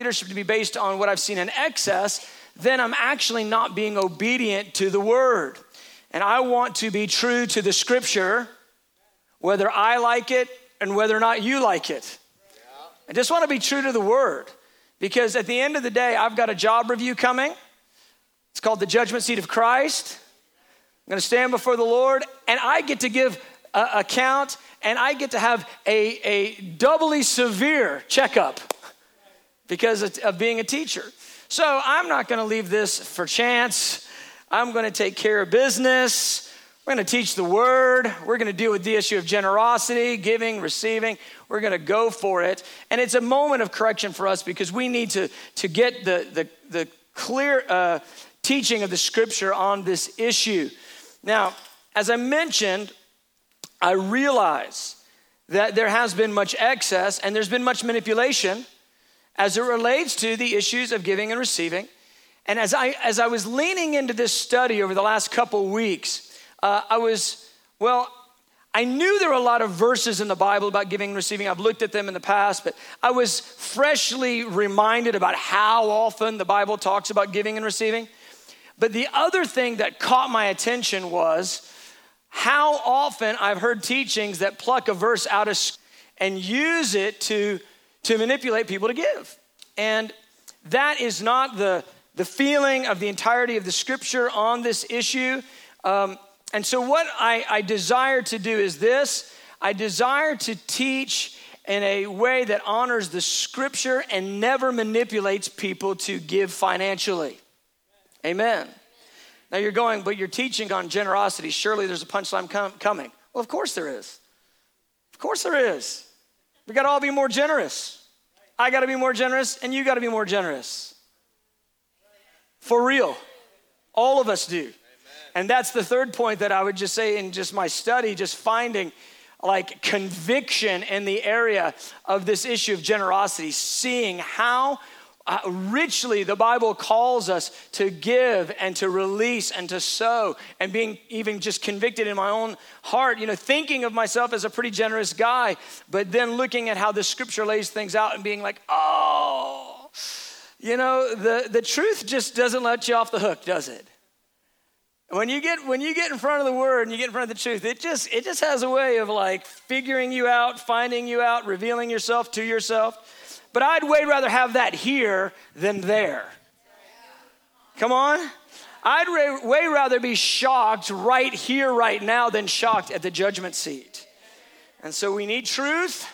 leadership to be based on what I've seen in excess, then I'm actually not being obedient to the word. And I want to be true to the scripture, whether I like it and whether or not you like it. I just want to be true to the word because at the end of the day, I've got a job review coming. It's called the judgment seat of Christ. I'm going to stand before the Lord and I get to give account and I get to have a, a doubly severe checkup because of being a teacher. So I'm not going to leave this for chance. I'm going to take care of business. We're going to teach the word. We're going to deal with the issue of generosity, giving, receiving. We're going to go for it. And it's a moment of correction for us because we need to, to get the, the, the clear uh, teaching of the scripture on this issue. Now, as I mentioned, I realize that there has been much excess and there's been much manipulation as it relates to the issues of giving and receiving. And as I, as I was leaning into this study over the last couple weeks, uh, I was, well, I knew there were a lot of verses in the Bible about giving and receiving. I've looked at them in the past, but I was freshly reminded about how often the Bible talks about giving and receiving. But the other thing that caught my attention was how often I've heard teachings that pluck a verse out of and use it to, to manipulate people to give. And that is not the, the feeling of the entirety of the scripture on this issue. Um, and so, what I, I desire to do is this I desire to teach in a way that honors the scripture and never manipulates people to give financially. Amen. Now you're going, but you're teaching on generosity. Surely there's a punchline com- coming. Well, of course there is. Of course there is. We got to all be more generous. I got to be more generous, and you got to be more generous. For real. All of us do. And that's the third point that I would just say in just my study, just finding like conviction in the area of this issue of generosity, seeing how uh, richly the Bible calls us to give and to release and to sow, and being even just convicted in my own heart, you know, thinking of myself as a pretty generous guy, but then looking at how the scripture lays things out and being like, oh, you know, the, the truth just doesn't let you off the hook, does it? When you get when you get in front of the word and you get in front of the truth, it just it just has a way of like figuring you out, finding you out, revealing yourself to yourself. But I'd way rather have that here than there. Come on. I'd way rather be shocked right here, right now, than shocked at the judgment seat. And so we need truth.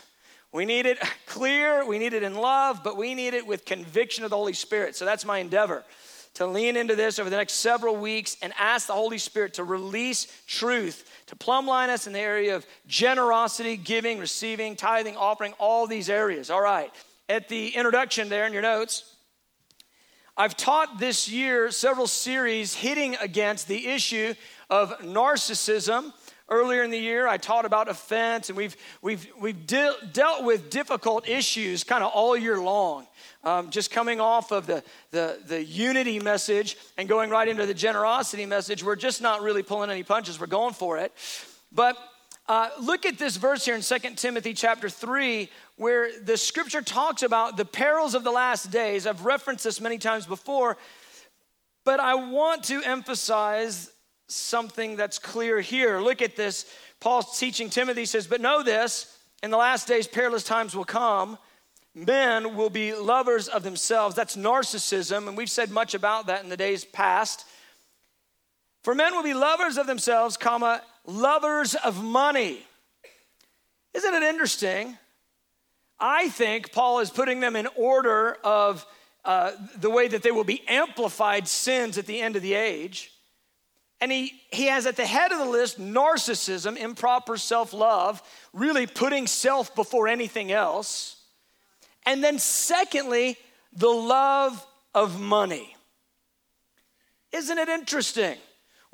We need it clear. We need it in love, but we need it with conviction of the Holy Spirit. So that's my endeavor to lean into this over the next several weeks and ask the Holy Spirit to release truth, to plumb line us in the area of generosity, giving, receiving, tithing, offering, all these areas. All right at the introduction there in your notes, I've taught this year several series hitting against the issue of narcissism. Earlier in the year, I taught about offense, and we've, we've, we've de- dealt with difficult issues kind of all year long. Um, just coming off of the, the, the unity message and going right into the generosity message, we're just not really pulling any punches. We're going for it. But uh, look at this verse here in 2 Timothy chapter 3, where the scripture talks about the perils of the last days. I've referenced this many times before, but I want to emphasize something that's clear here. Look at this. Paul's teaching Timothy says, But know this, in the last days, perilous times will come. Men will be lovers of themselves. That's narcissism, and we've said much about that in the days past. For men will be lovers of themselves, comma, lovers of money. Isn't it interesting? I think Paul is putting them in order of uh, the way that they will be amplified sins at the end of the age. And he, he has at the head of the list narcissism, improper self love, really putting self before anything else. And then, secondly, the love of money. Isn't it interesting?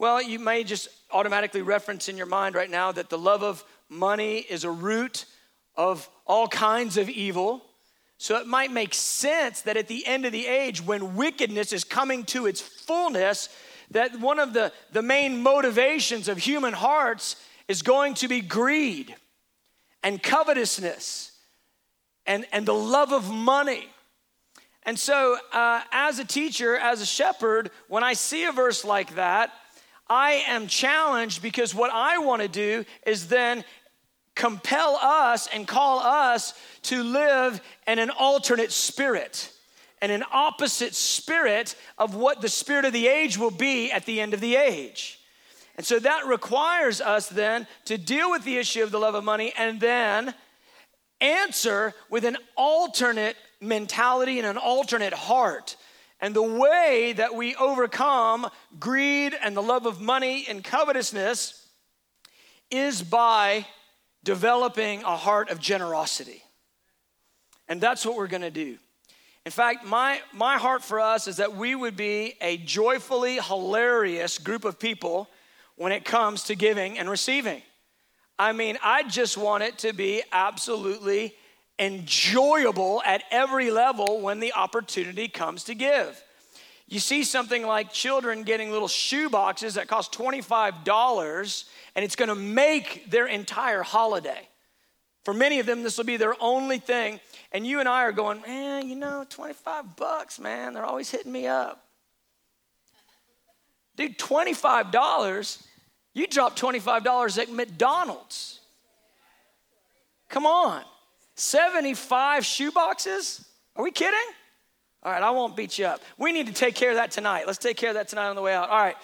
Well, you may just automatically reference in your mind right now that the love of money is a root of all kinds of evil. So it might make sense that at the end of the age, when wickedness is coming to its fullness, that one of the, the main motivations of human hearts is going to be greed and covetousness and, and the love of money. And so, uh, as a teacher, as a shepherd, when I see a verse like that, I am challenged because what I want to do is then compel us and call us to live in an alternate spirit and an opposite spirit of what the spirit of the age will be at the end of the age. And so that requires us then to deal with the issue of the love of money and then answer with an alternate mentality and an alternate heart. And the way that we overcome greed and the love of money and covetousness is by developing a heart of generosity. And that's what we're gonna do. In fact, my, my heart for us is that we would be a joyfully hilarious group of people when it comes to giving and receiving. I mean, I just want it to be absolutely enjoyable at every level when the opportunity comes to give. You see something like children getting little shoe boxes that cost $25 and it's gonna make their entire holiday. For many of them, this will be their only thing. And you and I are going, man, you know, 25 bucks, man, they're always hitting me up. Dude, $25, you drop $25 at McDonald's. Come on. 75 shoe boxes? Are we kidding? All right, I won't beat you up. We need to take care of that tonight. Let's take care of that tonight on the way out. All right.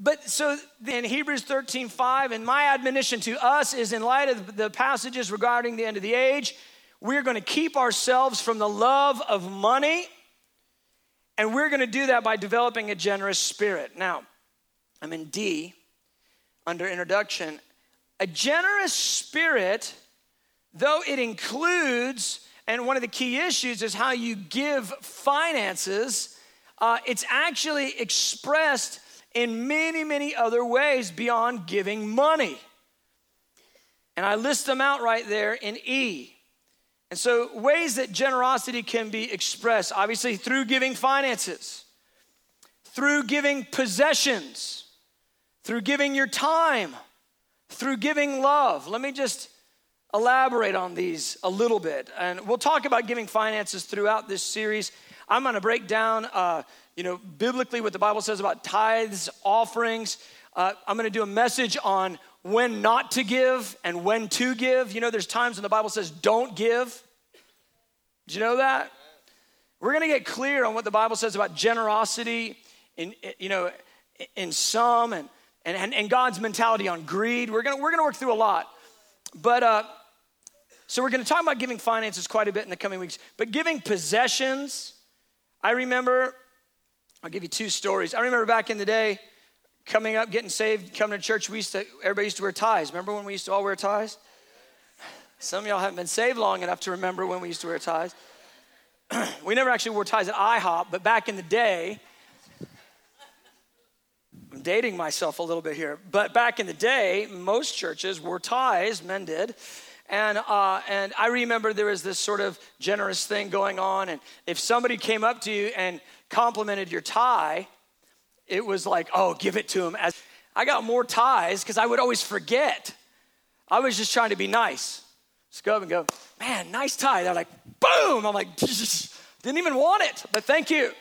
But so in Hebrews 13, 5, and my admonition to us is in light of the passages regarding the end of the age, we're going to keep ourselves from the love of money, and we're going to do that by developing a generous spirit. Now, I'm in D under introduction. A generous spirit, though it includes, and one of the key issues is how you give finances, uh, it's actually expressed in many, many other ways beyond giving money. And I list them out right there in E. And so, ways that generosity can be expressed obviously through giving finances, through giving possessions, through giving your time, through giving love. Let me just elaborate on these a little bit. And we'll talk about giving finances throughout this series. I'm going to break down uh, you know, biblically what the Bible says about tithes, offerings. Uh, I'm going to do a message on when not to give and when to give. You know, there's times when the Bible says don't give. Did you know that? We're going to get clear on what the Bible says about generosity in, you know, in some and, and, and God's mentality on greed. We're going to, we're going to work through a lot. But, uh, so we're going to talk about giving finances quite a bit in the coming weeks. But giving possessions, I remember I'll give you two stories. I remember back in the day, coming up, getting saved, coming to church, we used to, everybody used to wear ties. Remember when we used to all wear ties? Some of y'all haven't been saved long enough to remember when we used to wear ties. we never actually wore ties at IHOP, but back in the day, I'm dating myself a little bit here, but back in the day, most churches wore ties, men did. And, uh, and I remember there was this sort of generous thing going on. And if somebody came up to you and complimented your tie, it was like, oh, give it to him. As I got more ties because I would always forget. I was just trying to be nice. Just go up and go, man, nice tie. They're like, boom. I'm like, didn't even want it, but thank you.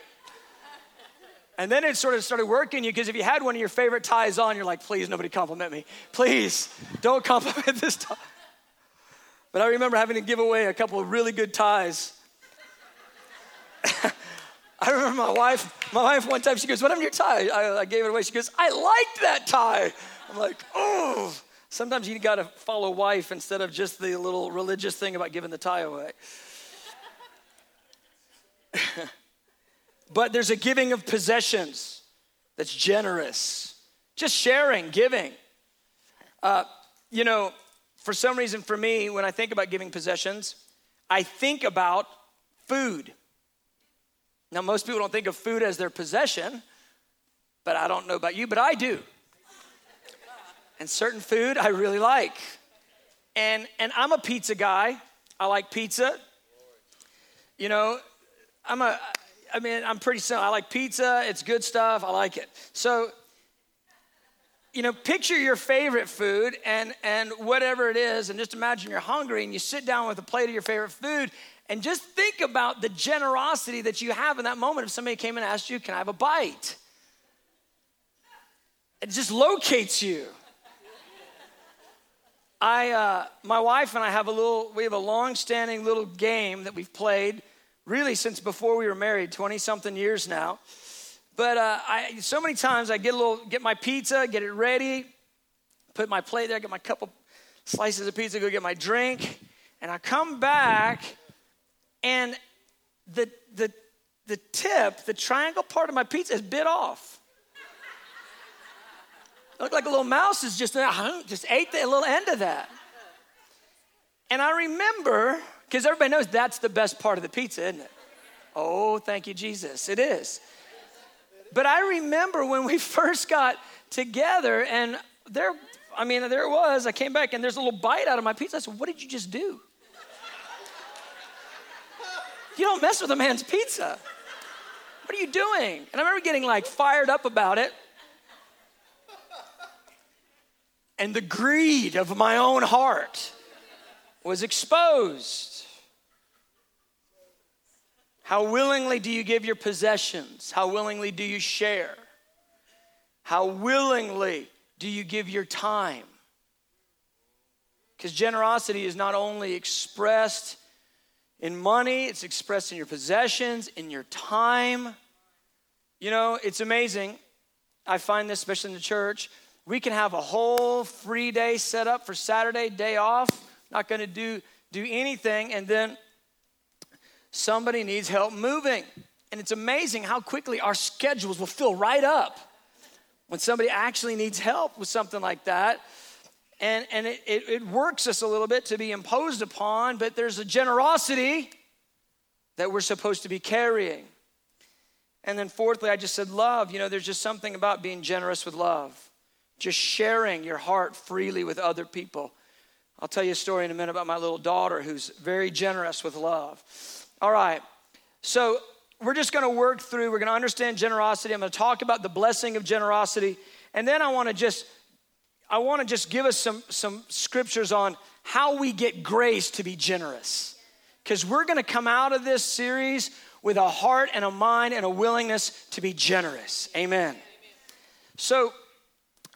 And then it sort of started working you because if you had one of your favorite ties on, you're like, please, nobody compliment me. Please, don't compliment this tie. But I remember having to give away a couple of really good ties. I remember my wife, my wife one time, she goes, What happened to your tie? I, I gave it away. She goes, I liked that tie. I'm like, Oh. Sometimes you got to follow wife instead of just the little religious thing about giving the tie away. but there's a giving of possessions that's generous, just sharing, giving. Uh, you know, for some reason, for me, when I think about giving possessions, I think about food. Now, most people don't think of food as their possession, but I don't know about you, but I do. And certain food I really like. And, and I'm a pizza guy. I like pizza. You know, I'm a, I mean, I'm pretty simple. I like pizza. It's good stuff. I like it. So you know, picture your favorite food and, and whatever it is, and just imagine you're hungry and you sit down with a plate of your favorite food and just think about the generosity that you have in that moment if somebody came and asked you, Can I have a bite? It just locates you. I, uh, my wife and I have a little, we have a long standing little game that we've played really since before we were married, 20 something years now. But uh, I, so many times I get a little, get my pizza, get it ready, put my plate there, get my couple slices of pizza, go get my drink, and I come back, and the the the tip, the triangle part of my pizza is bit off. It looked like a little mouse is just just ate the little end of that. And I remember, because everybody knows that's the best part of the pizza, isn't it? Oh, thank you, Jesus. It is. But I remember when we first got together, and there, I mean, there it was. I came back, and there's a little bite out of my pizza. I said, What did you just do? You don't mess with a man's pizza. What are you doing? And I remember getting like fired up about it. And the greed of my own heart was exposed. How willingly do you give your possessions? How willingly do you share? How willingly do you give your time? Because generosity is not only expressed in money, it's expressed in your possessions, in your time. You know, it's amazing. I find this, especially in the church. We can have a whole free day set up for Saturday, day off, not gonna do, do anything, and then somebody needs help moving. And it's amazing how quickly our schedules will fill right up when somebody actually needs help with something like that. And, and it, it, it works us a little bit to be imposed upon, but there's a generosity that we're supposed to be carrying. And then, fourthly, I just said love. You know, there's just something about being generous with love, just sharing your heart freely with other people. I'll tell you a story in a minute about my little daughter who's very generous with love. All right. So we're just going to work through, we're going to understand generosity. I'm going to talk about the blessing of generosity. And then I want to just I want to just give us some some scriptures on how we get grace to be generous. Cuz we're going to come out of this series with a heart and a mind and a willingness to be generous. Amen. Amen. So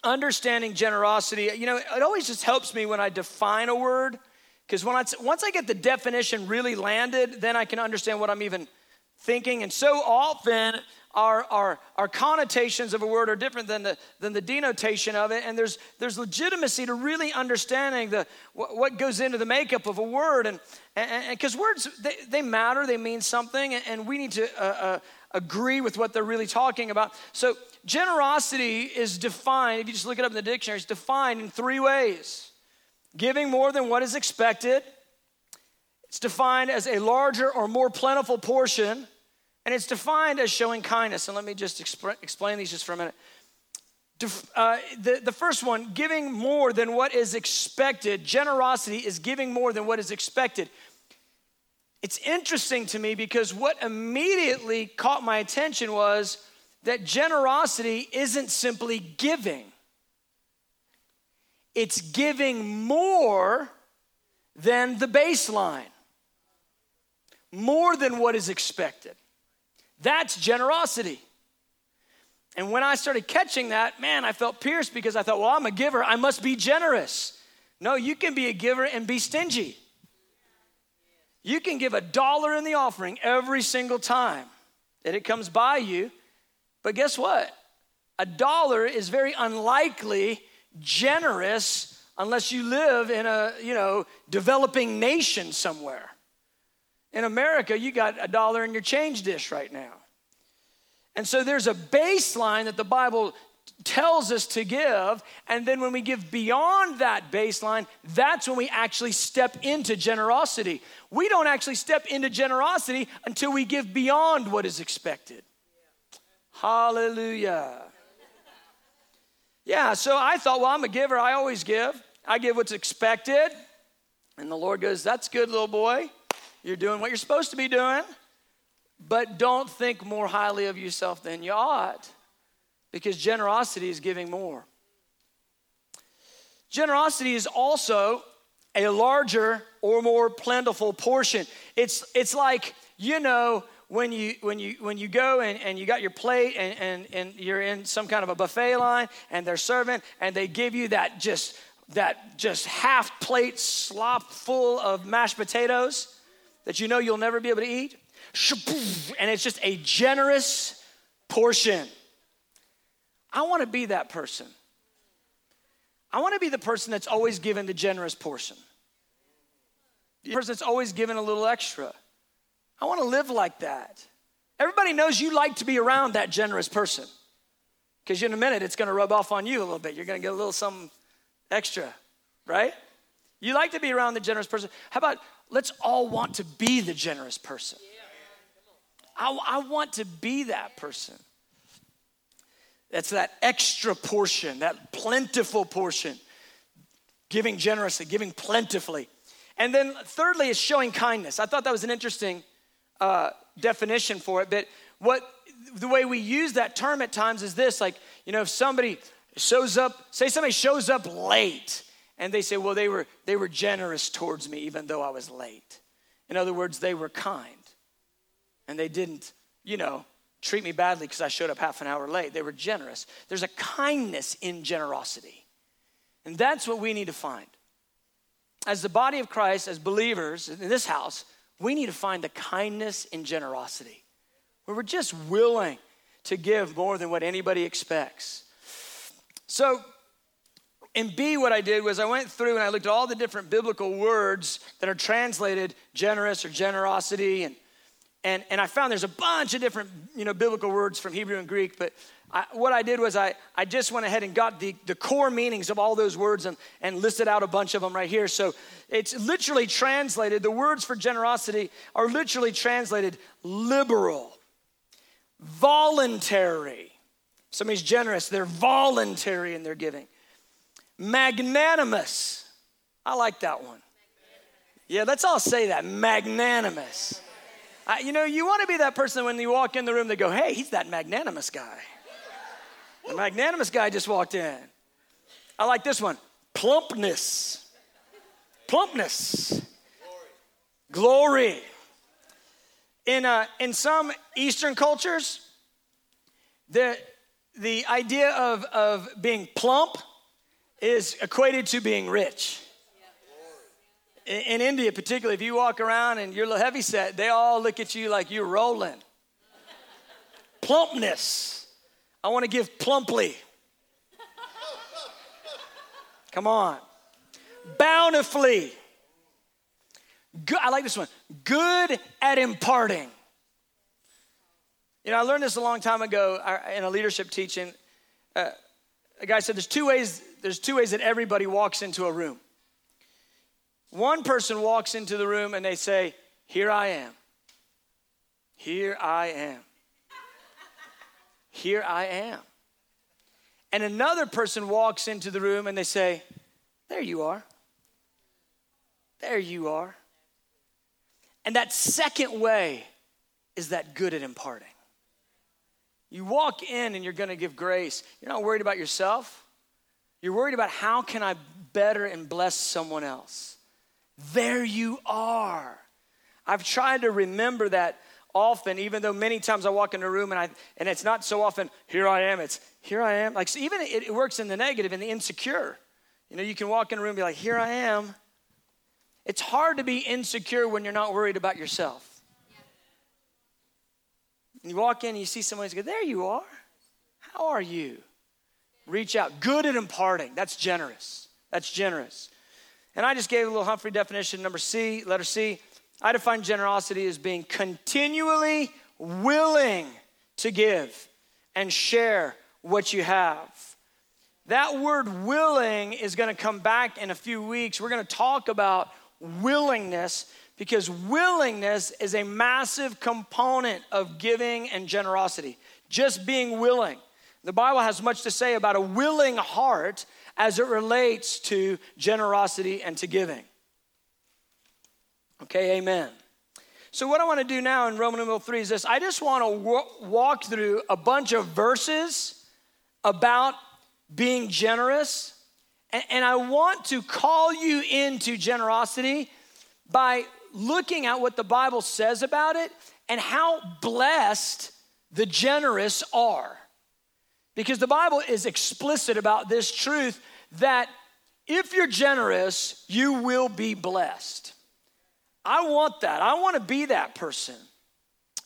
understanding generosity, you know, it always just helps me when I define a word because once I get the definition really landed, then I can understand what I'm even thinking. And so often, our, our, our connotations of a word are different than the, than the denotation of it. And there's, there's legitimacy to really understanding the, what, what goes into the makeup of a word. And because words, they, they matter, they mean something, and we need to uh, uh, agree with what they're really talking about. So, generosity is defined, if you just look it up in the dictionary, it's defined in three ways giving more than what is expected. It's defined as a larger or more plentiful portion, and it's defined as showing kindness. And let me just exp- explain these just for a minute. Uh, the, the first one, giving more than what is expected. Generosity is giving more than what is expected. It's interesting to me because what immediately caught my attention was that generosity isn't simply giving it's giving more than the baseline, more than what is expected. That's generosity. And when I started catching that, man, I felt pierced because I thought, well, I'm a giver, I must be generous. No, you can be a giver and be stingy. You can give a dollar in the offering every single time that it comes by you. But guess what? A dollar is very unlikely generous unless you live in a, you know, developing nation somewhere. In America, you got a dollar in your change dish right now. And so there's a baseline that the Bible tells us to give. And then when we give beyond that baseline, that's when we actually step into generosity. We don't actually step into generosity until we give beyond what is expected. Hallelujah. Yeah, so I thought, well, I'm a giver. I always give. I give what's expected. And the Lord goes, That's good, little boy. You're doing what you're supposed to be doing. But don't think more highly of yourself than you ought, because generosity is giving more. Generosity is also a larger or more plentiful portion. It's, it's like, you know, when you when you when you go and, and you got your plate and, and, and you're in some kind of a buffet line and they're serving and they give you that just that just half plate slop full of mashed potatoes that you know you'll never be able to eat and it's just a generous portion. I want to be that person. I want to be the person that's always given the generous portion. The person that's always given a little extra I want to live like that. Everybody knows you like to be around that generous person because in a minute it's going to rub off on you a little bit. You're going to get a little something extra, right? You like to be around the generous person. How about let's all want to be the generous person? I, I want to be that person. That's that extra portion, that plentiful portion, giving generously, giving plentifully. And then thirdly is showing kindness. I thought that was an interesting uh, definition for it, but what the way we use that term at times is this like, you know, if somebody shows up, say somebody shows up late and they say, well, they were, they were generous towards me even though I was late. In other words, they were kind and they didn't, you know, treat me badly because I showed up half an hour late. They were generous. There's a kindness in generosity. And that's what we need to find. As the body of Christ, as believers in this house, we need to find the kindness and generosity where we're just willing to give more than what anybody expects. So, in B, what I did was I went through and I looked at all the different biblical words that are translated generous or generosity, and, and, and I found there's a bunch of different you know, biblical words from Hebrew and Greek, but I, what I did was I, I just went ahead and got the, the core meanings of all those words and, and listed out a bunch of them right here. So it's literally translated, the words for generosity are literally translated liberal, voluntary. Somebody's generous, they're voluntary in their giving. Magnanimous. I like that one. Yeah, let's all say that magnanimous. I, you know, you want to be that person when you walk in the room, they go, hey, he's that magnanimous guy. The magnanimous guy just walked in. I like this one plumpness. Plumpness. Glory. In, uh, in some Eastern cultures, the, the idea of, of being plump is equated to being rich. In, in India, particularly, if you walk around and you're a little heavy set, they all look at you like you're rolling. Plumpness I want to give plumply. Come on. Bountifully. Good, I like this one. Good at imparting. You know, I learned this a long time ago uh, in a leadership teaching. Uh, a guy said there's two ways. There's two ways that everybody walks into a room. One person walks into the room and they say, "Here I am. Here I am." Here I am. And another person walks into the room and they say, There you are. There you are. And that second way is that good at imparting. You walk in and you're going to give grace. You're not worried about yourself. You're worried about how can I better and bless someone else. There you are. I've tried to remember that often, even though many times I walk in a room and I and it's not so often, here I am, it's here I am. Like so even it, it works in the negative and the insecure. You know, you can walk in a room and be like, here I am. It's hard to be insecure when you're not worried about yourself. You walk in and you see someone, you go, there you are. How are you? Reach out. Good at imparting. That's generous. That's generous. And I just gave a little Humphrey definition, number C, letter C. I define generosity as being continually willing to give and share what you have. That word willing is going to come back in a few weeks. We're going to talk about willingness because willingness is a massive component of giving and generosity. Just being willing. The Bible has much to say about a willing heart as it relates to generosity and to giving. Okay, amen. So, what I want to do now in Roman numeral 3 is this I just want to walk through a bunch of verses about being generous and I want to call you into generosity by looking at what the Bible says about it and how blessed the generous are. Because the Bible is explicit about this truth that if you're generous, you will be blessed. I want that. I want to be that person.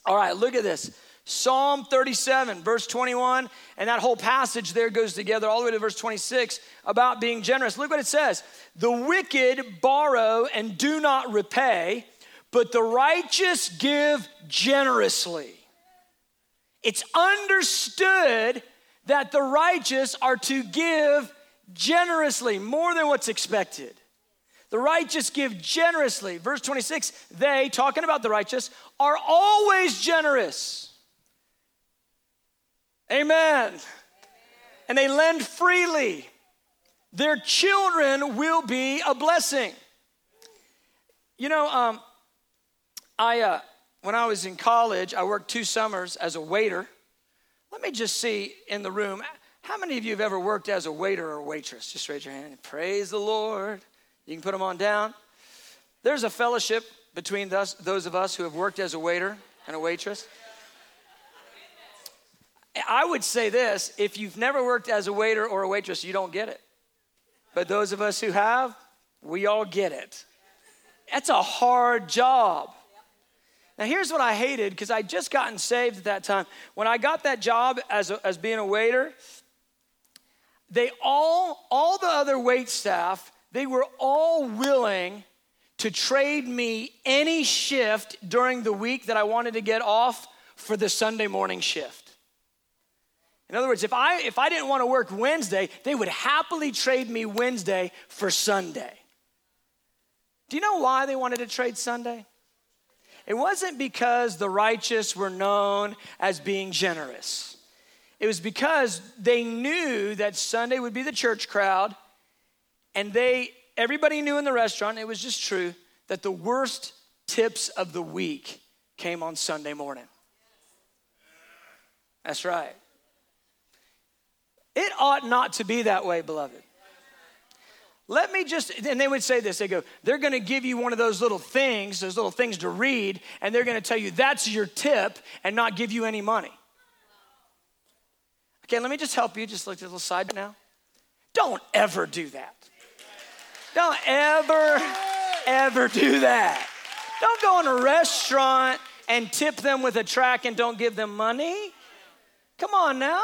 All right, look at this. Psalm 37, verse 21, and that whole passage there goes together all the way to verse 26 about being generous. Look what it says The wicked borrow and do not repay, but the righteous give generously. It's understood that the righteous are to give generously, more than what's expected. The righteous give generously. Verse 26, they, talking about the righteous, are always generous. Amen. And they lend freely. Their children will be a blessing. You know, um, I uh, when I was in college, I worked two summers as a waiter. Let me just see in the room how many of you have ever worked as a waiter or waitress? Just raise your hand. Praise the Lord. You can put them on down. There's a fellowship between those, those of us who have worked as a waiter and a waitress. I would say this if you've never worked as a waiter or a waitress, you don't get it. But those of us who have, we all get it. That's a hard job. Now, here's what I hated because I'd just gotten saved at that time. When I got that job as, a, as being a waiter, they all, all the other wait staff, they were all willing to trade me any shift during the week that I wanted to get off for the Sunday morning shift. In other words, if I if I didn't want to work Wednesday, they would happily trade me Wednesday for Sunday. Do you know why they wanted to trade Sunday? It wasn't because the righteous were known as being generous. It was because they knew that Sunday would be the church crowd and they everybody knew in the restaurant, it was just true, that the worst tips of the week came on Sunday morning. That's right. It ought not to be that way, beloved. Let me just, and they would say this they go, they're gonna give you one of those little things, those little things to read, and they're gonna tell you that's your tip and not give you any money. Okay, let me just help you, just look at the little side now. Don't ever do that. Don't ever, ever do that. Don't go in a restaurant and tip them with a tract and don't give them money. Come on now.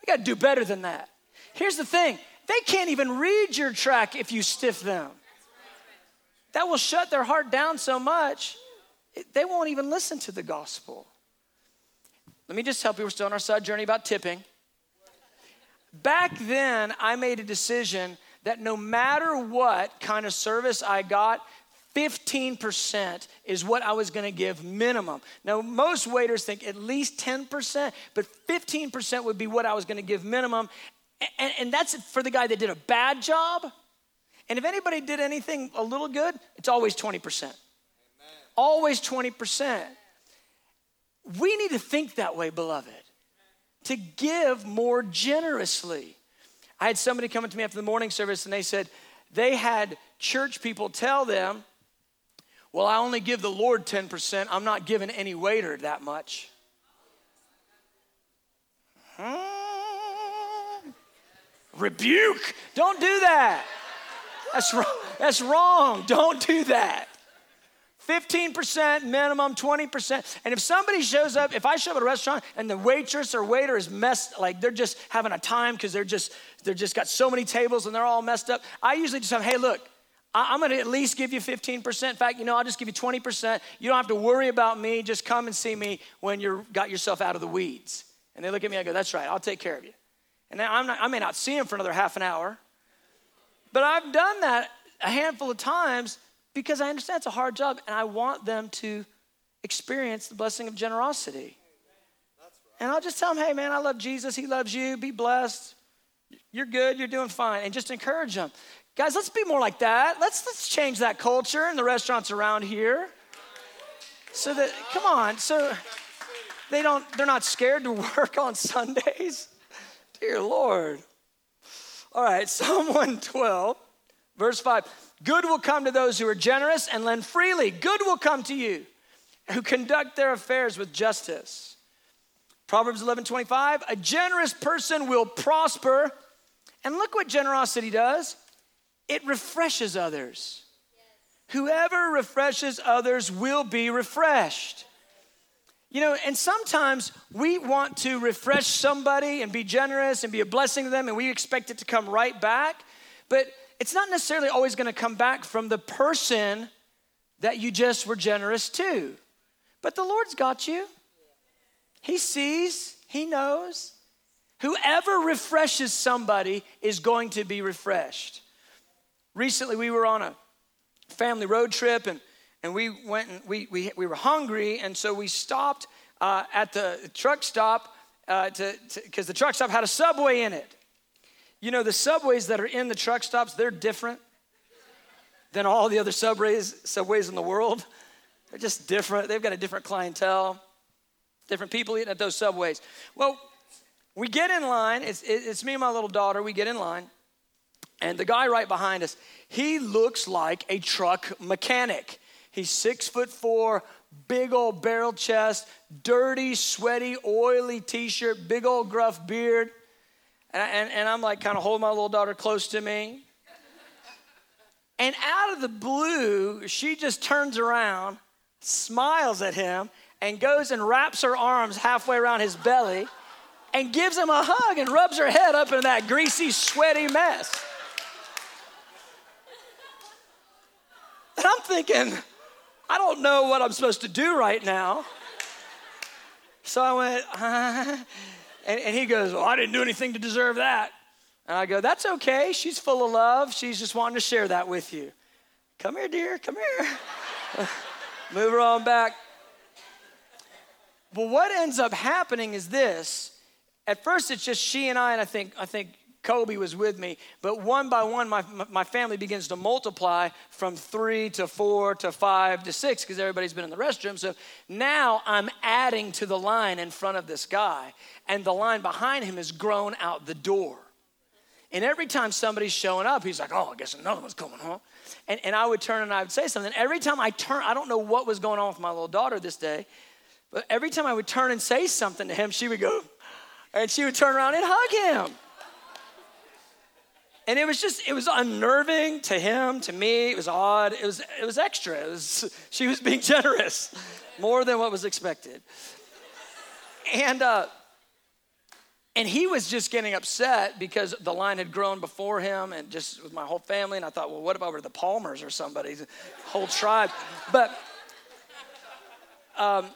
You got to do better than that. Here's the thing they can't even read your tract if you stiff them. That will shut their heart down so much, they won't even listen to the gospel. Let me just help you. We're still on our side journey about tipping. Back then, I made a decision that no matter what kind of service I got, 15% is what I was gonna give minimum. Now, most waiters think at least 10%, but 15% would be what I was gonna give minimum. And, and, that's for the guy that did a bad job. And if anybody did anything a little good, it's always 20%. Amen. Always 20%. We need to think that way, beloved, to give more generously. I had somebody come up to me after the morning service and they said they had church people tell them, Well, I only give the Lord 10%, I'm not giving any waiter that much. Hmm. Rebuke. Don't do that. That's wrong. That's wrong. Don't do that. 15% minimum, 20%. And if somebody shows up, if I show up at a restaurant and the waitress or waiter is messed, like they're just having a time because they're just, they're just got so many tables and they're all messed up, I usually just have, hey, look, I'm gonna at least give you 15%. In fact, you know, I'll just give you 20%. You don't have to worry about me. Just come and see me when you've got yourself out of the weeds. And they look at me, I go, that's right, I'll take care of you. And then not, I may not see them for another half an hour, but I've done that a handful of times because I understand it's a hard job and I want them to experience the blessing of generosity. And I'll just tell them, hey, man, I love Jesus. He loves you. Be blessed. You're good. You're doing fine. And just encourage them. Guys, let's be more like that. Let's, let's change that culture in the restaurants around here. So that, come on, so they don't, they're not scared to work on Sundays. Dear Lord. All right, Psalm 112, verse 5. Good will come to those who are generous and lend freely. Good will come to you who conduct their affairs with justice. Proverbs 11 25. A generous person will prosper. And look what generosity does it refreshes others. Whoever refreshes others will be refreshed. You know, and sometimes we want to refresh somebody and be generous and be a blessing to them, and we expect it to come right back. But it's not necessarily always going to come back from the person that you just were generous to. But the Lord's got you. He sees, He knows. Whoever refreshes somebody is going to be refreshed. Recently, we were on a family road trip and, and we went and we, we, we were hungry, and so we stopped uh, at the truck stop uh, to because the truck stop had a subway in it. You know, the subways that are in the truck stops, they're different than all the other subways, subways in the world. They're just different. They've got a different clientele, different people eating at those subways. Well, we get in line. It's, it's me and my little daughter. We get in line. And the guy right behind us, he looks like a truck mechanic. He's six foot four, big old barrel chest, dirty, sweaty, oily t shirt, big old gruff beard. And, and, and I'm like kind of holding my little daughter close to me. And out of the blue, she just turns around, smiles at him, and goes and wraps her arms halfway around his belly and gives him a hug and rubs her head up in that greasy, sweaty mess. And I'm thinking, I don't know what I'm supposed to do right now. So I went, and, and he goes, Well, I didn't do anything to deserve that. And I go, That's okay. She's full of love. She's just wanting to share that with you. Come here, dear. Come here. Move her on back. But what ends up happening is this. At first, it's just she and I, and I think, I think Kobe was with me. But one by one, my, my family begins to multiply from three to four to five to six because everybody's been in the restroom. So now I'm adding to the line in front of this guy, and the line behind him has grown out the door. And every time somebody's showing up, he's like, oh, I guess another one's coming, huh? And, and I would turn and I would say something. Every time I turn, I don't know what was going on with my little daughter this day, but every time I would turn and say something to him, she would go, and she would turn around and hug him. And it was just, it was unnerving to him, to me. It was odd. It was, it was extra. It was, she was being generous, more than what was expected. And, uh, and he was just getting upset because the line had grown before him and just with my whole family. And I thought, well, what were the Palmers or somebody's whole tribe? But um,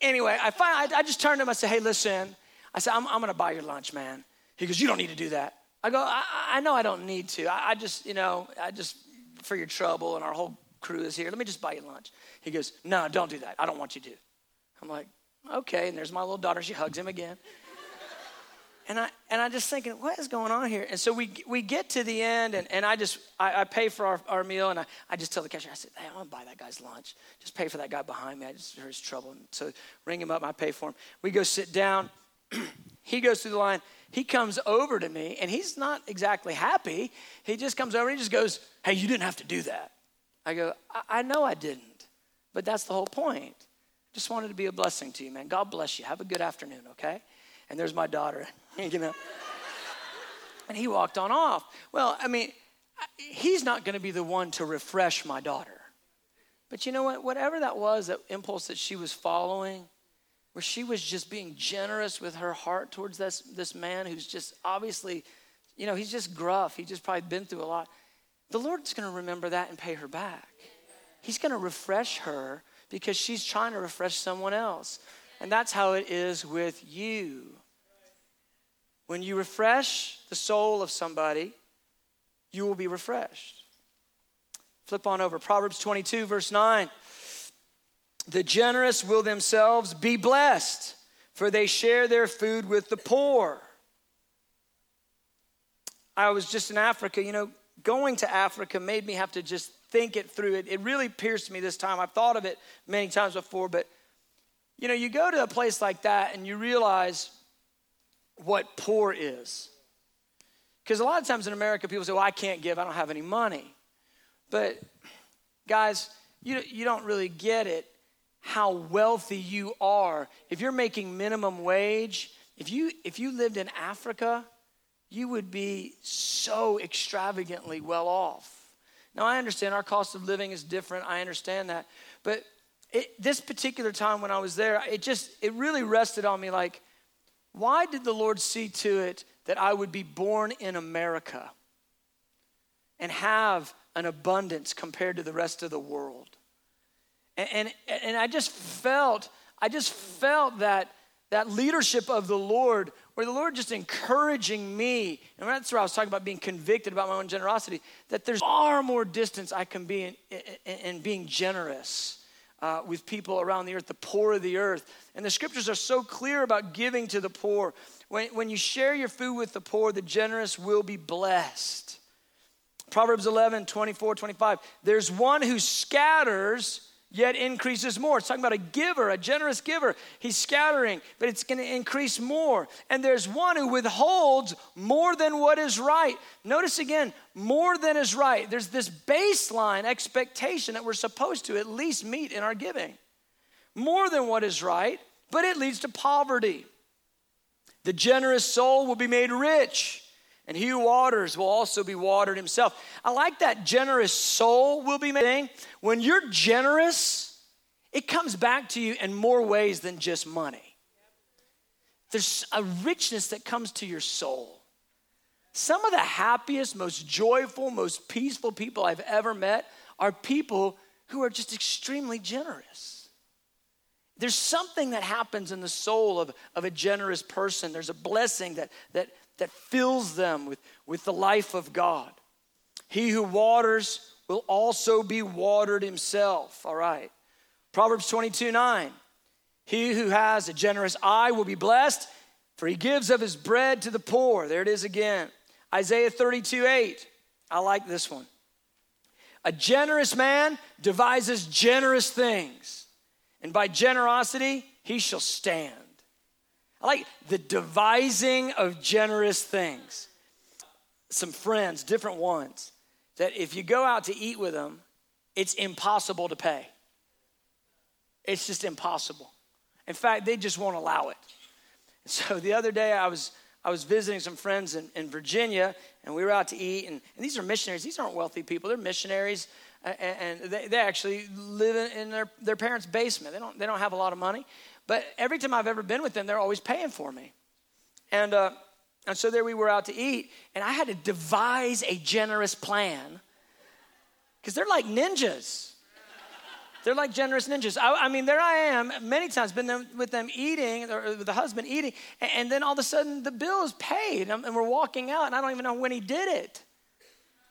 anyway, I, find, I, I just turned to him. I said, hey, listen. I said, I'm, I'm going to buy your lunch, man. He goes, you don't need to do that. I go, I, I know I don't need to. I, I just, you know, I just, for your trouble and our whole crew is here. Let me just buy you lunch. He goes, No, don't do that. I don't want you to. I'm like, Okay. And there's my little daughter. She hugs him again. And I and I just thinking, what is going on here? And so we we get to the end, and, and I just I, I pay for our, our meal, and I, I just tell the cashier, I said, hey, I'm gonna buy that guy's lunch. Just pay for that guy behind me. I just heard his trouble. And so ring him up, I pay for him. We go sit down. he goes through the line he comes over to me and he's not exactly happy. He just comes over and he just goes, Hey, you didn't have to do that. I go, I, I know I didn't, but that's the whole point. Just wanted to be a blessing to you, man. God bless you. Have a good afternoon, okay? And there's my daughter, you know. and he walked on off. Well, I mean, he's not going to be the one to refresh my daughter. But you know what? Whatever that was, that impulse that she was following, where she was just being generous with her heart towards this, this man who's just obviously, you know, he's just gruff. He's just probably been through a lot. The Lord's going to remember that and pay her back. He's going to refresh her because she's trying to refresh someone else. And that's how it is with you. When you refresh the soul of somebody, you will be refreshed. Flip on over. Proverbs 22, verse 9. The generous will themselves be blessed, for they share their food with the poor. I was just in Africa, you know, going to Africa made me have to just think it through. It, it really pierced me this time. I've thought of it many times before, but you know, you go to a place like that and you realize what poor is. Because a lot of times in America, people say, well, I can't give, I don't have any money. But guys, you, you don't really get it how wealthy you are. If you're making minimum wage, if you, if you lived in Africa, you would be so extravagantly well off. Now, I understand our cost of living is different. I understand that. But it, this particular time when I was there, it just, it really rested on me like, why did the Lord see to it that I would be born in America and have an abundance compared to the rest of the world? And, and, and I just felt, I just felt that, that leadership of the Lord where the Lord just encouraging me, and that's where I was talking about being convicted about my own generosity, that there's far more distance I can be in, in, in being generous uh, with people around the earth, the poor of the earth. And the scriptures are so clear about giving to the poor. When, when you share your food with the poor, the generous will be blessed. Proverbs 11, 24, 25. There's one who scatters yet increases more. It's talking about a giver, a generous giver. He's scattering, but it's going to increase more. And there's one who withholds more than what is right. Notice again, more than is right. There's this baseline expectation that we're supposed to at least meet in our giving. More than what is right, but it leads to poverty. The generous soul will be made rich and he who waters will also be watered himself. I like that generous soul will be made. When you're generous, it comes back to you in more ways than just money. There's a richness that comes to your soul. Some of the happiest, most joyful, most peaceful people I've ever met are people who are just extremely generous. There's something that happens in the soul of, of a generous person. There's a blessing that, that, that fills them with, with the life of God. He who waters will also be watered himself. All right. Proverbs 22 9. He who has a generous eye will be blessed, for he gives of his bread to the poor. There it is again. Isaiah 32 8. I like this one. A generous man devises generous things, and by generosity he shall stand. I like the devising of generous things. Some friends, different ones, that if you go out to eat with them, it's impossible to pay. It's just impossible. In fact, they just won't allow it. So the other day I was I was visiting some friends in, in Virginia and we were out to eat and, and these are missionaries. These aren't wealthy people. They're missionaries and, and they, they actually live in, in their, their parents' basement. They don't, they don't have a lot of money. But every time I've ever been with them, they're always paying for me. And, uh, and so there we were out to eat, and I had to devise a generous plan because they're like ninjas. They're like generous ninjas. I, I, mean, there I am, many times been with them eating, or with the husband eating, and, and then all of a sudden the bill is paid, and, and we're walking out, and I don't even know when he did it.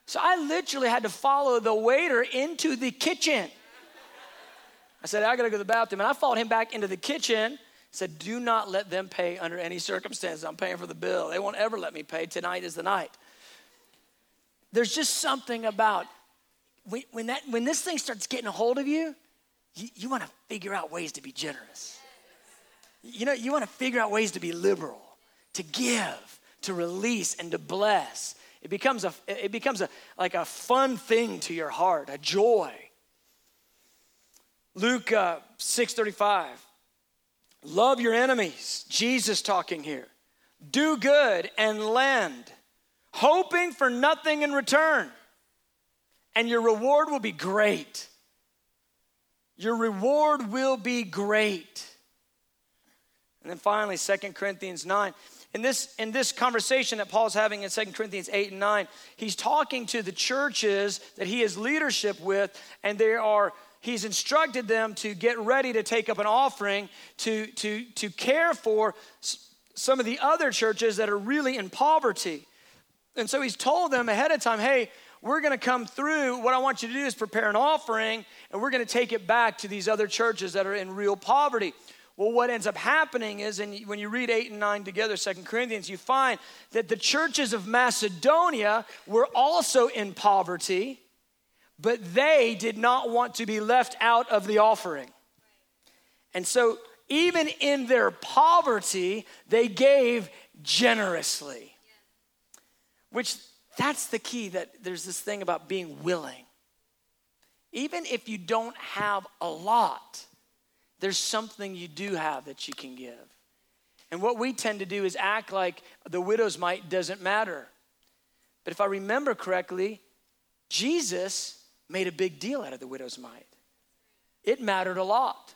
So I literally had to follow the waiter into the kitchen. I said, I gotta go to the bathroom. And I followed him back into the kitchen. Said, do not let them pay under any circumstances. I'm paying for the bill. They won't ever let me pay. Tonight is the night. There's just something about when, that, when this thing starts getting a hold of you, you, you wanna figure out ways to be generous. You know, you wanna figure out ways to be liberal, to give, to release, and to bless. It becomes a, it becomes a, like a fun thing to your heart, a joy. Luke uh, 6:35. Love your enemies. Jesus talking here. Do good and lend, hoping for nothing in return. And your reward will be great. Your reward will be great. And then finally, Second Corinthians 9. In this, in this conversation that Paul's having in Second Corinthians 8 and 9, he's talking to the churches that he has leadership with, and they are he's instructed them to get ready to take up an offering to, to, to care for some of the other churches that are really in poverty. And so he's told them ahead of time, hey, we're going to come through. What I want you to do is prepare an offering, and we're going to take it back to these other churches that are in real poverty. Well, what ends up happening is, and when you read 8 and 9 together, Second Corinthians, you find that the churches of Macedonia were also in poverty but they did not want to be left out of the offering. And so, even in their poverty, they gave generously. Which that's the key that there's this thing about being willing. Even if you don't have a lot, there's something you do have that you can give. And what we tend to do is act like the widow's mite doesn't matter. But if I remember correctly, Jesus made a big deal out of the widow's mite. It mattered a lot.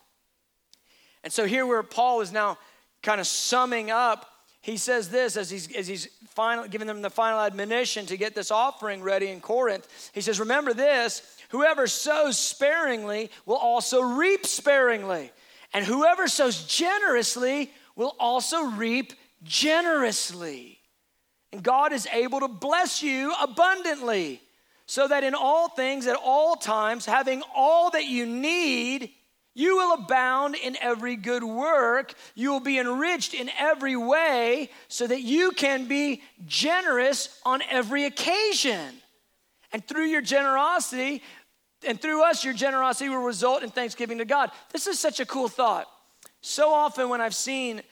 And so here where Paul is now kind of summing up, he says this as he's, as he's final, giving them the final admonition to get this offering ready in Corinth. He says, Remember this whoever sows sparingly will also reap sparingly, and whoever sows generously will also reap generously. And God is able to bless you abundantly, so that in all things, at all times, having all that you need, you will abound in every good work. You will be enriched in every way, so that you can be generous on every occasion. And through your generosity, and through us, your generosity will result in thanksgiving to God. This is such a cool thought. So often, when I've seen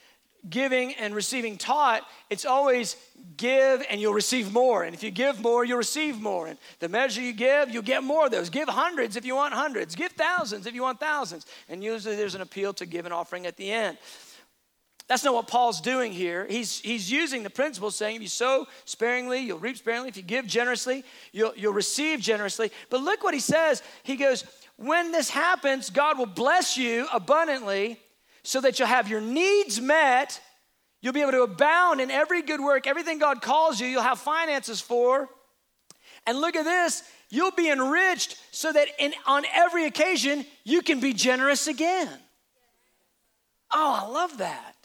giving and receiving taught, it's always give and you'll receive more. And if you give more, you'll receive more. And the measure you give, you'll get more of those. Give hundreds if you want hundreds. Give thousands if you want thousands. And usually there's an appeal to give an offering at the end. That's not what Paul's doing here. He's, he's using the principle saying if you sow sparingly, you'll reap sparingly. If you give generously, you'll, you'll receive generously. But look what he says. He goes, When this happens, God will bless you abundantly so that you'll have your needs met. You'll be able to abound in every good work, everything God calls you, you'll have finances for. And look at this you'll be enriched so that in, on every occasion you can be generous again. Oh, I love that.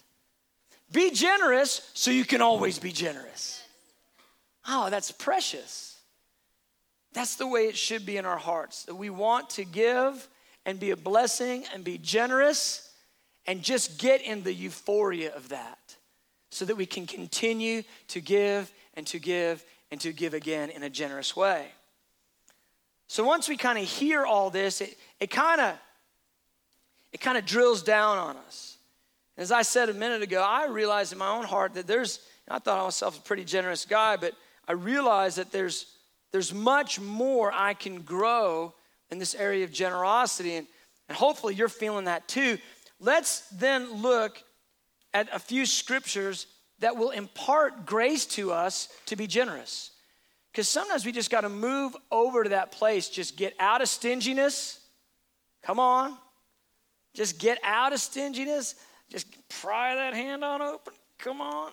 Be generous so you can always be generous. Oh, that's precious. That's the way it should be in our hearts. That we want to give and be a blessing and be generous and just get in the euphoria of that so that we can continue to give and to give and to give again in a generous way. So once we kind of hear all this, it, it kind of it kind of drills down on us. As I said a minute ago, I realized in my own heart that there's I thought I myself a pretty generous guy, but I realized that there's there's much more I can grow in this area of generosity and, and hopefully you're feeling that too Let's then look at a few scriptures that will impart grace to us to be generous. Because sometimes we just got to move over to that place, just get out of stinginess. Come on. Just get out of stinginess. Just pry that hand on open. Come on.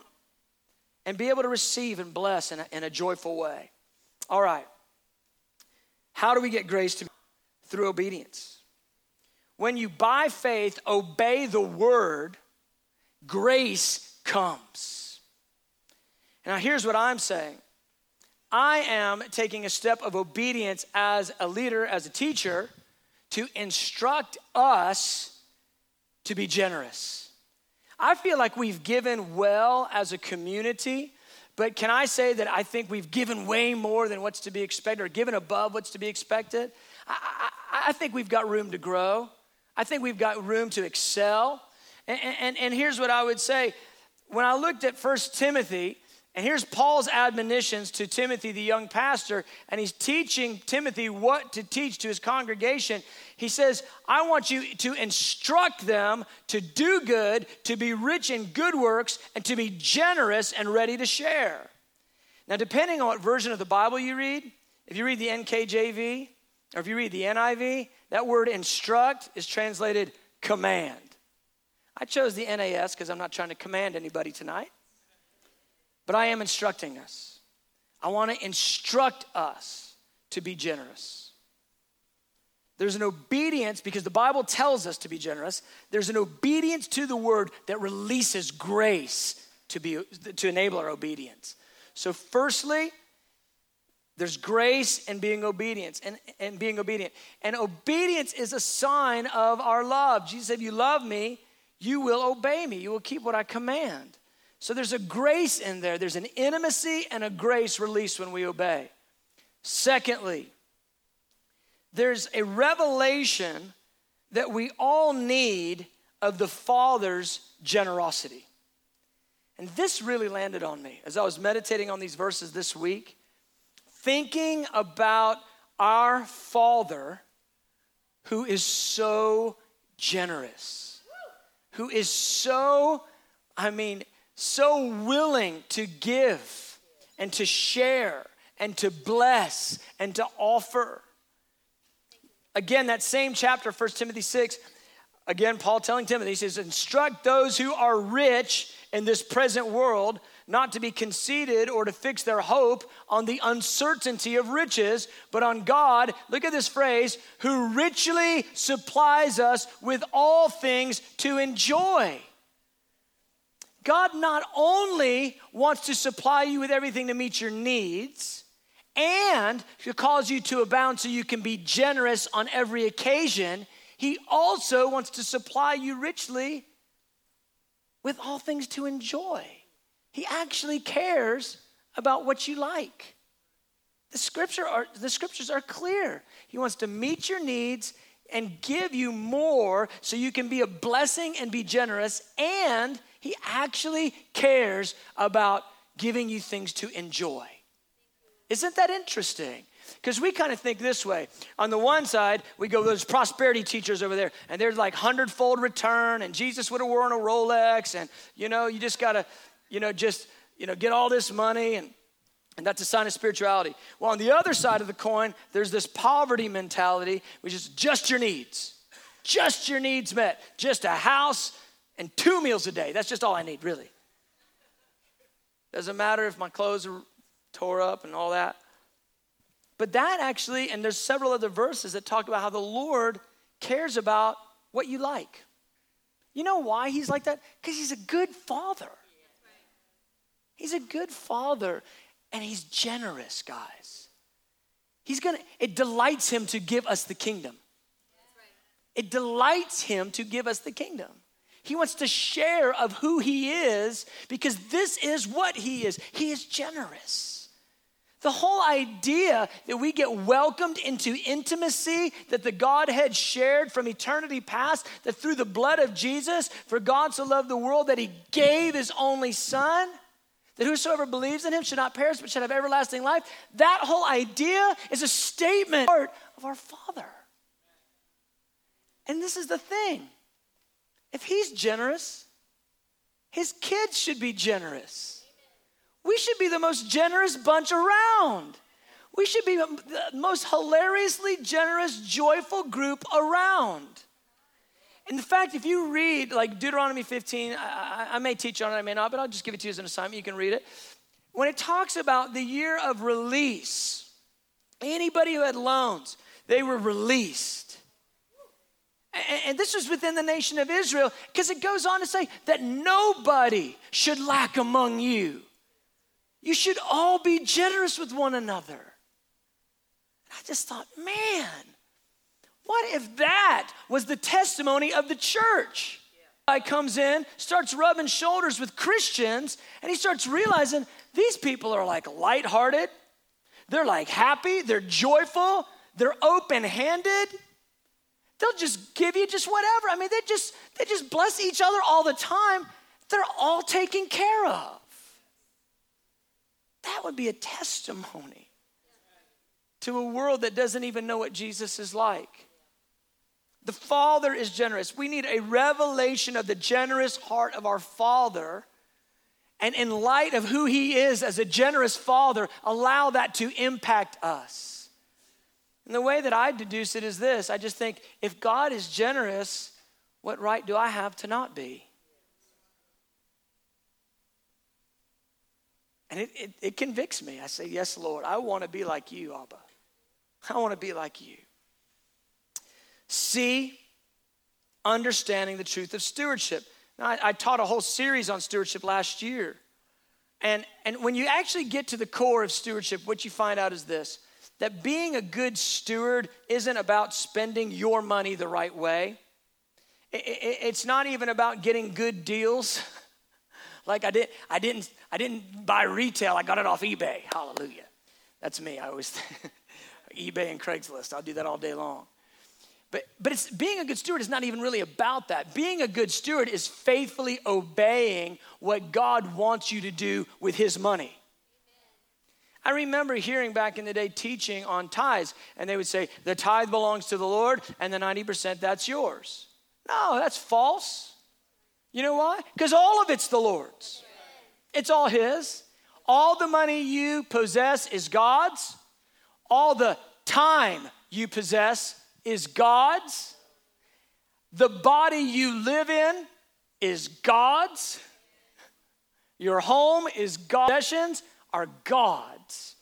And be able to receive and bless in a, in a joyful way. All right. How do we get grace to through obedience? When you by faith obey the word, grace comes. Now, here's what I'm saying I am taking a step of obedience as a leader, as a teacher, to instruct us to be generous. I feel like we've given well as a community, but can I say that I think we've given way more than what's to be expected or given above what's to be expected? I, I, I think we've got room to grow. I think we've got room to excel. And, and, and here's what I would say when I looked at First Timothy, and here's Paul's admonitions to Timothy, the young pastor, and he's teaching Timothy what to teach to his congregation. He says, I want you to instruct them to do good, to be rich in good works, and to be generous and ready to share. Now, depending on what version of the Bible you read, if you read the NKJV or if you read the NIV, that word instruct is translated command. I chose the NAS because I'm not trying to command anybody tonight, but I am instructing us. I want to instruct us to be generous. There's an obedience because the Bible tells us to be generous. There's an obedience to the word that releases grace to be to enable our obedience. So firstly, there's grace and being obedient and, and being obedient. And obedience is a sign of our love. Jesus said, if you love me, you will obey me. You will keep what I command. So there's a grace in there. There's an intimacy and a grace released when we obey. Secondly, there's a revelation that we all need of the Father's generosity. And this really landed on me as I was meditating on these verses this week, thinking about our Father who is so generous, who is so, I mean, so willing to give and to share and to bless and to offer. Again, that same chapter, 1 Timothy 6, again, Paul telling Timothy, he says, Instruct those who are rich in this present world not to be conceited or to fix their hope on the uncertainty of riches, but on God, look at this phrase, who richly supplies us with all things to enjoy. God not only wants to supply you with everything to meet your needs and to cause you to abound so you can be generous on every occasion, He also wants to supply you richly with all things to enjoy. He actually cares about what you like. The, scripture are, the scriptures are clear. He wants to meet your needs and give you more so you can be a blessing and be generous and he actually cares about giving you things to enjoy. Isn't that interesting? Because we kind of think this way. On the one side, we go, those prosperity teachers over there, and they're like hundredfold return, and Jesus would have worn a Rolex, and you know, you just gotta, you know, just, you know, get all this money, and and that's a sign of spirituality. Well, on the other side of the coin, there's this poverty mentality, which is just your needs. Just your needs met. Just a house and two meals a day. That's just all I need, really. Doesn't matter if my clothes are tore up and all that. But that actually, and there's several other verses that talk about how the Lord cares about what you like. You know why he's like that? Because he's a good father. He's a good father and he's generous, guys. He's gonna, it delights him to give us the kingdom. It delights him to give us the kingdom. He wants to share of who he is because this is what he is. He is generous. The whole idea that we get welcomed into intimacy that the Godhead shared from eternity past, that through the blood of Jesus, for God so loved the world that he gave his only son, that whosoever believes in him should not perish but should have everlasting life. That whole idea is a statement of our Father. And this is the thing if he's generous, his kids should be generous. We should be the most generous bunch around. We should be the most hilariously generous, joyful group around. In fact, if you read like Deuteronomy 15, I, I, may teach on it, I may not, but I'll just give it to you as an assignment. You can read it. When it talks about the year of release, anybody who had loans, they were released. And this was within the nation of Israel because it goes on to say that nobody should lack among you. You should all be generous with one another. I just thought, man, what if that was the testimony of the church? Guy comes in, starts rubbing shoulders with Christians, and he starts realizing these people are like lighthearted, they're like happy, they're joyful, they're open handed. They'll just give you just whatever. I mean, they just they just bless each other all the time. They're all taken care of. That would be a testimony to a world that doesn't even know what Jesus is like. The Father is generous. We need a revelation of the generous heart of our Father. And in light of who He is as a generous Father, allow that to impact us. And the way that I deduce it is this I just think if God is generous, what right do I have to not be? And it, it, it convicts me. I say, Yes, Lord, I want to be like you, Abba. I want to be like you. See, understanding the truth of stewardship. Now, I, I taught a whole series on stewardship last year. And, and when you actually get to the core of stewardship, what you find out is this that being a good steward isn't about spending your money the right way. It's not even about getting good deals. like I did, I didn't, I didn't buy retail. I got it off eBay. Hallelujah. That's me. I always eBay and Craigslist. I'll do that all day long. But, but it's, being a good steward is not even really about that. Being a good steward is faithfully obeying what God wants you to do with His money. I remember hearing back in the day teaching on tithes, and they would say, the tithe belongs to the Lord, and the 90% that's yours. No, that's false. You know why? Because all of it's the Lord's, it's all His. All the money you possess is God's, all the time you possess is God's, the body you live in is God's, your home is God's, possessions are God's.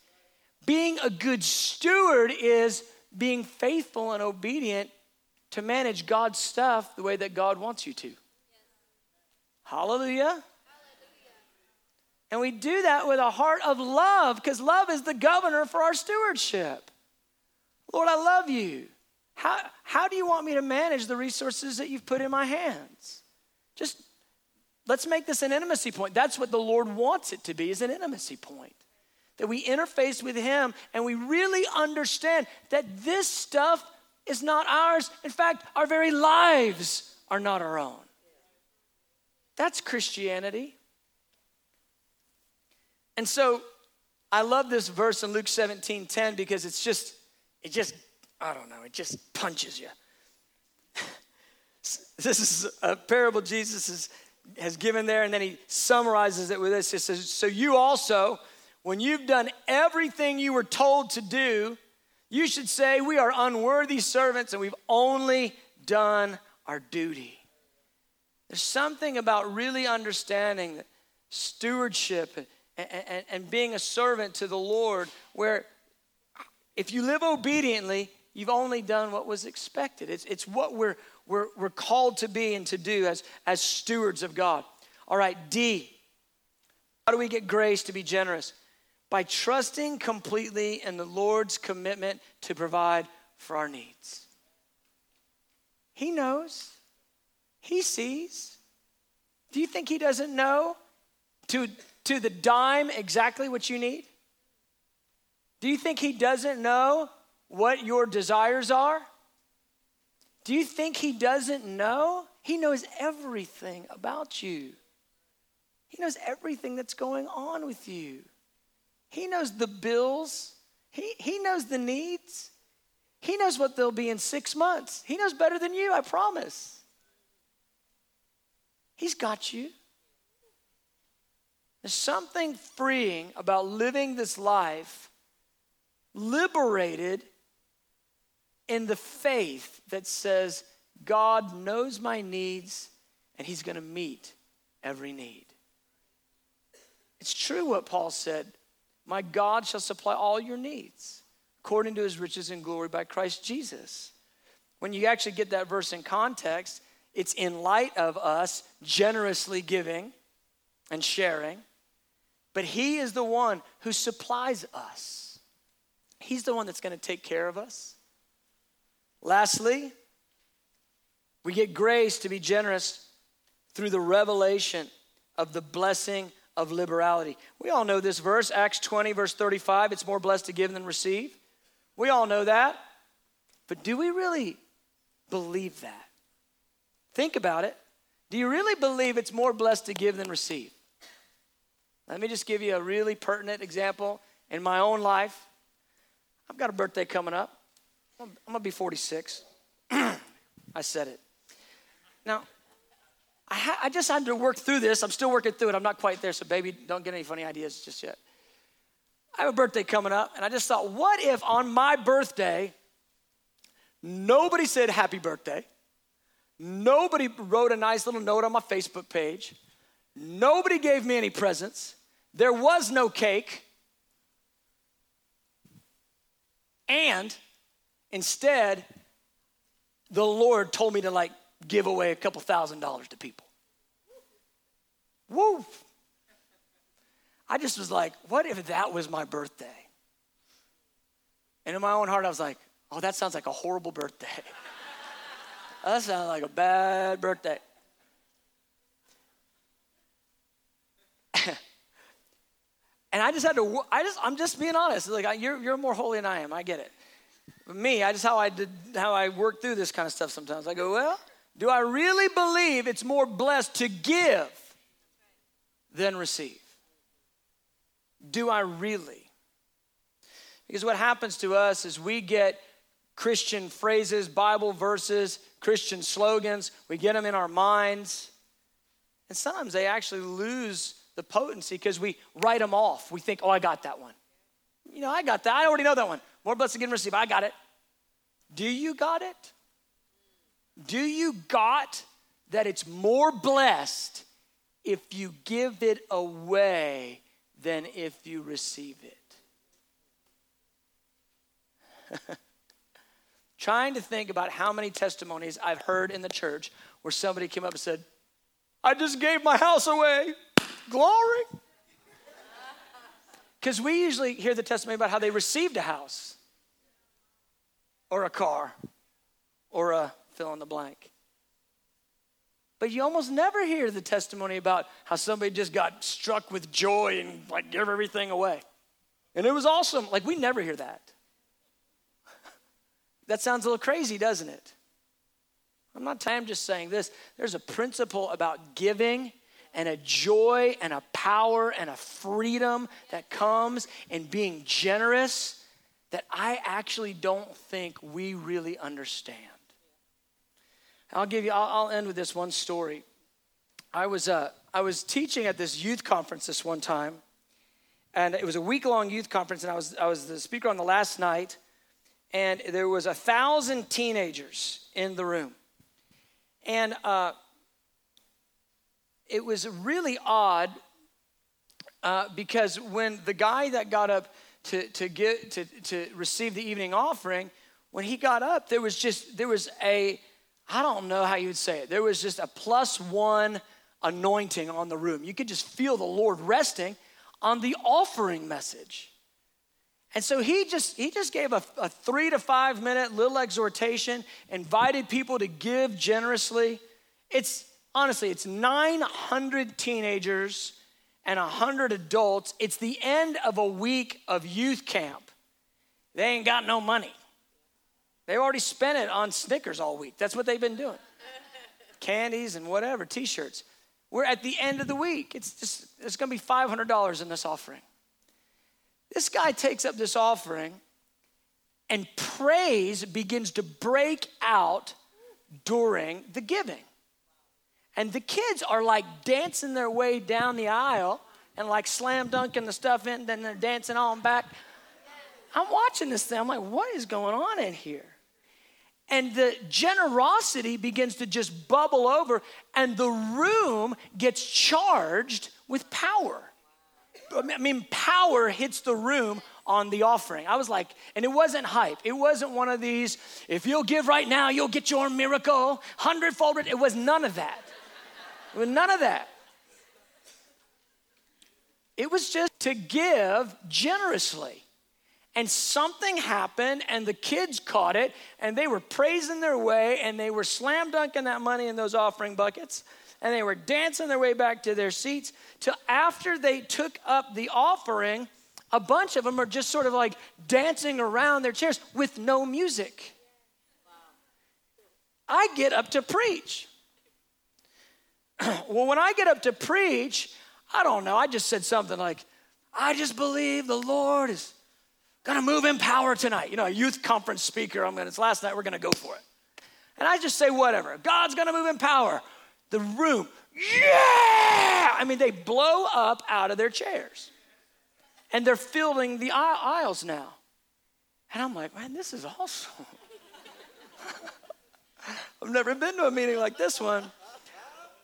Being a good steward is being faithful and obedient to manage God's stuff the way that God wants you to. Hallelujah. Hallelujah. And we do that with a heart of love because love is the governor for our stewardship. Lord, I love you. How, how do you want me to manage the resources that you've put in my hands? Just let's make this an intimacy point. That's what the Lord wants it to be, is an intimacy point. That we interface with Him and we really understand that this stuff is not ours. In fact, our very lives are not our own. That's Christianity. And so I love this verse in Luke 17 10 because it's just, it just, I don't know, it just punches you. this is a parable Jesus is, has given there, and then he summarizes it with this. He says, So you also, when you've done everything you were told to do, you should say, We are unworthy servants and we've only done our duty. There's something about really understanding stewardship and, and, and being a servant to the Lord where if you live obediently, you've only done what was expected. It's, it's what we're, we're, we're called to be and to do as, as stewards of God. All right, D. How do we get grace to be generous? By trusting completely in the Lord's commitment to provide for our needs. He knows, He sees. Do you think He doesn't know to, to the dime exactly what you need? Do you think He doesn't know what your desires are? Do you think He doesn't know? He knows everything about you. He knows everything that's going on with you. He knows the bills. He, he knows the needs. He knows what they'll be in six months. He knows better than you, I promise. He's got you. There's something freeing about living this life liberated in the faith that says, God knows my needs and He's going to meet every need. It's true what Paul said My God shall supply all your needs according to His riches and glory by Christ Jesus. When you actually get that verse in context, it's in light of us generously giving and sharing, but He is the one who supplies us. He's the one that's going to take care of us. Lastly, we get grace to be generous through the revelation of the blessing of liberality. We all know this verse, Acts 20, verse 35. It's more blessed to give than receive. We all know that. But do we really believe that? Think about it. Do you really believe it's more blessed to give than receive? Let me just give you a really pertinent example in my own life. I've got a birthday coming up. I'm gonna be 46. I said it. Now, I, ha- I just had to work through this. I'm still working through it. I'm not quite there, so baby, don't get any funny ideas just yet. I have a birthday coming up, and I just thought, what if on my birthday, nobody said happy birthday? Nobody wrote a nice little note on my Facebook page. Nobody gave me any presents. There was no cake. And instead, the Lord told me to like give away a couple thousand dollars to people. Woo! I just was like, what if that was my birthday? And in my own heart, I was like, oh, that sounds like a horrible birthday. that sounds like a bad birthday. and I just had to, I just, I'm just being honest. Like, you're, you're more holy than I am. I get it. Me, I just how I did how I work through this kind of stuff sometimes. I go, well, do I really believe it's more blessed to give than receive? Do I really? Because what happens to us is we get Christian phrases, Bible verses, Christian slogans, we get them in our minds. And sometimes they actually lose the potency because we write them off. We think, oh, I got that one. You know, I got that. I already know that one. More blessed and receive. I got it. Do you got it? Do you got that it's more blessed if you give it away than if you receive it? Trying to think about how many testimonies I've heard in the church where somebody came up and said, I just gave my house away. Glory. Because we usually hear the testimony about how they received a house or a car or a fill in the blank. But you almost never hear the testimony about how somebody just got struck with joy and like gave everything away. And it was awesome. Like we never hear that. that sounds a little crazy, doesn't it? I'm not I'm just saying this. There's a principle about giving and a joy and a power and a freedom that comes in being generous that I actually don't think we really understand. I'll give you, I'll, I'll end with this one story. I was, uh, I was teaching at this youth conference this one time, and it was a week long youth conference, and I was, I was the speaker on the last night, and there was a thousand teenagers in the room. And uh, it was really odd uh, because when the guy that got up to, to get to, to receive the evening offering, when he got up, there was just there was a I don't know how you would say it. There was just a plus one anointing on the room. You could just feel the Lord resting on the offering message. And so he just he just gave a, a three to five minute little exhortation, invited people to give generously. It's honestly, it's 900 teenagers and 100 adults. It's the end of a week of youth camp. They ain't got no money. They already spent it on Snickers all week. That's what they've been doing. Candies and whatever, t-shirts. We're at the end of the week. It's just it's to be $500 in this offering. This guy takes up this offering and praise begins to break out during the giving. And the kids are like dancing their way down the aisle and like slam dunking the stuff in, then they're dancing on back. I'm watching this thing. I'm like, what is going on in here? And the generosity begins to just bubble over, and the room gets charged with power. I mean, power hits the room on the offering. I was like, and it wasn't hype. It wasn't one of these, if you'll give right now, you'll get your miracle hundredfold. It was none of that. It was none of that. It was just to give generously. And something happened, and the kids caught it, and they were praising their way, and they were slam dunking that money in those offering buckets and they were dancing their way back to their seats till after they took up the offering a bunch of them are just sort of like dancing around their chairs with no music i get up to preach well when i get up to preach i don't know i just said something like i just believe the lord is gonna move in power tonight you know a youth conference speaker i'm gonna it's last night we're gonna go for it and i just say whatever god's gonna move in power the room, yeah! I mean, they blow up out of their chairs. And they're filling the aisles now. And I'm like, man, this is awesome. I've never been to a meeting like this one.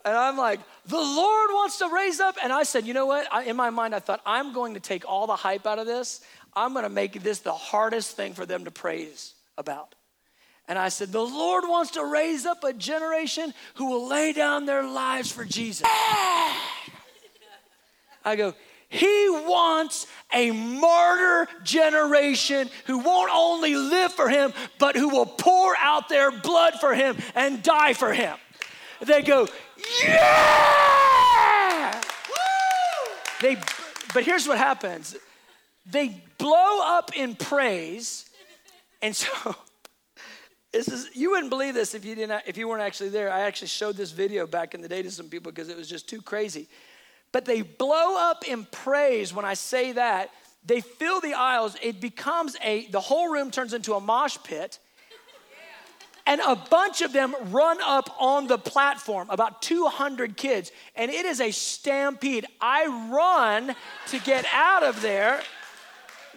And I'm like, the Lord wants to raise up. And I said, you know what? I, in my mind, I thought, I'm going to take all the hype out of this. I'm going to make this the hardest thing for them to praise about. And I said, The Lord wants to raise up a generation who will lay down their lives for Jesus. I go, He wants a martyr generation who won't only live for Him, but who will pour out their blood for Him and die for Him. They go, Yeah! They, but here's what happens they blow up in praise And so this is you wouldn't believe this if you didn't if you weren't actually there. I actually showed this video back in the day to some people because it was just too crazy. But they blow up in praise when I say that. They fill the aisles. It becomes a the whole room turns into a mosh pit. And a bunch of them run up on the platform, about 200 kids, and it is a stampede. I run to get out of there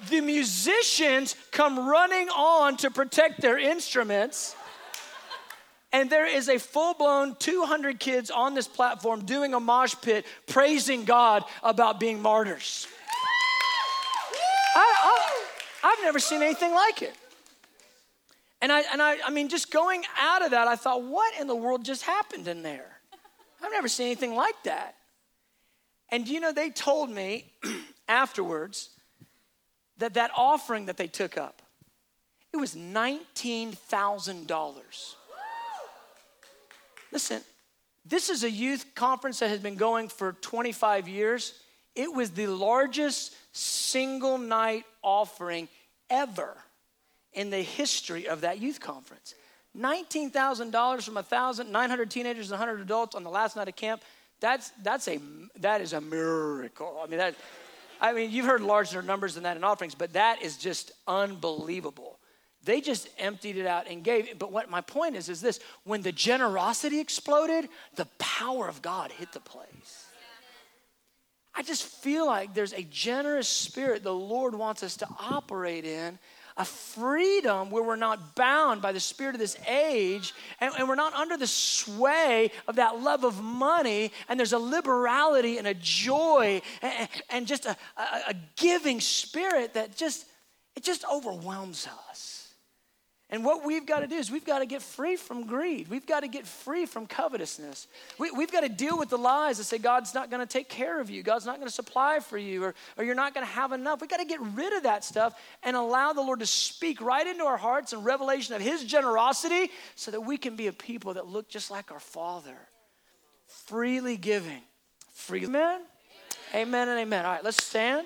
the musicians come running on to protect their instruments. And there is a full blown 200 kids on this platform doing a mosh pit, praising God about being martyrs. I, have never seen anything like it. And, I, and I, I mean, just going out of that, I thought, what in the world just happened in there? I've never seen anything like that. And you know, they told me afterwards that that offering that they took up, it was $19,000. Listen, this is a youth conference that has been going for 25 years. It was the largest single night offering ever in the history of that youth conference. $19,000 from 1,900 teenagers and 100 adults on the last night of camp. That's, that's a, that is a miracle. I mean, that, I mean, you've heard larger numbers than that in offerings, but that is just unbelievable. They just emptied it out and gave. It. But what my point is is this when the generosity exploded, the power of God hit the place. I just feel like there's a generous spirit the Lord wants us to operate in a freedom where we're not bound by the spirit of this age and, and, we're not under the sway of that love of money. And there's a liberality and a joy and, and just a, a, a giving spirit that just, it just overwhelms us. And what we've got to do is we've got to get free from greed. We've got to get free from covetousness. We, have got to deal with the lies that say God's not going to take care of you, God's not going to supply for you, or, or you're not going to have enough. We've got to get rid of that stuff and allow the Lord to speak right into our hearts and revelation of His generosity so that we can be a people that look just like our Father, freely giving. Free. Amen? Amen and amen. All right, let's stand.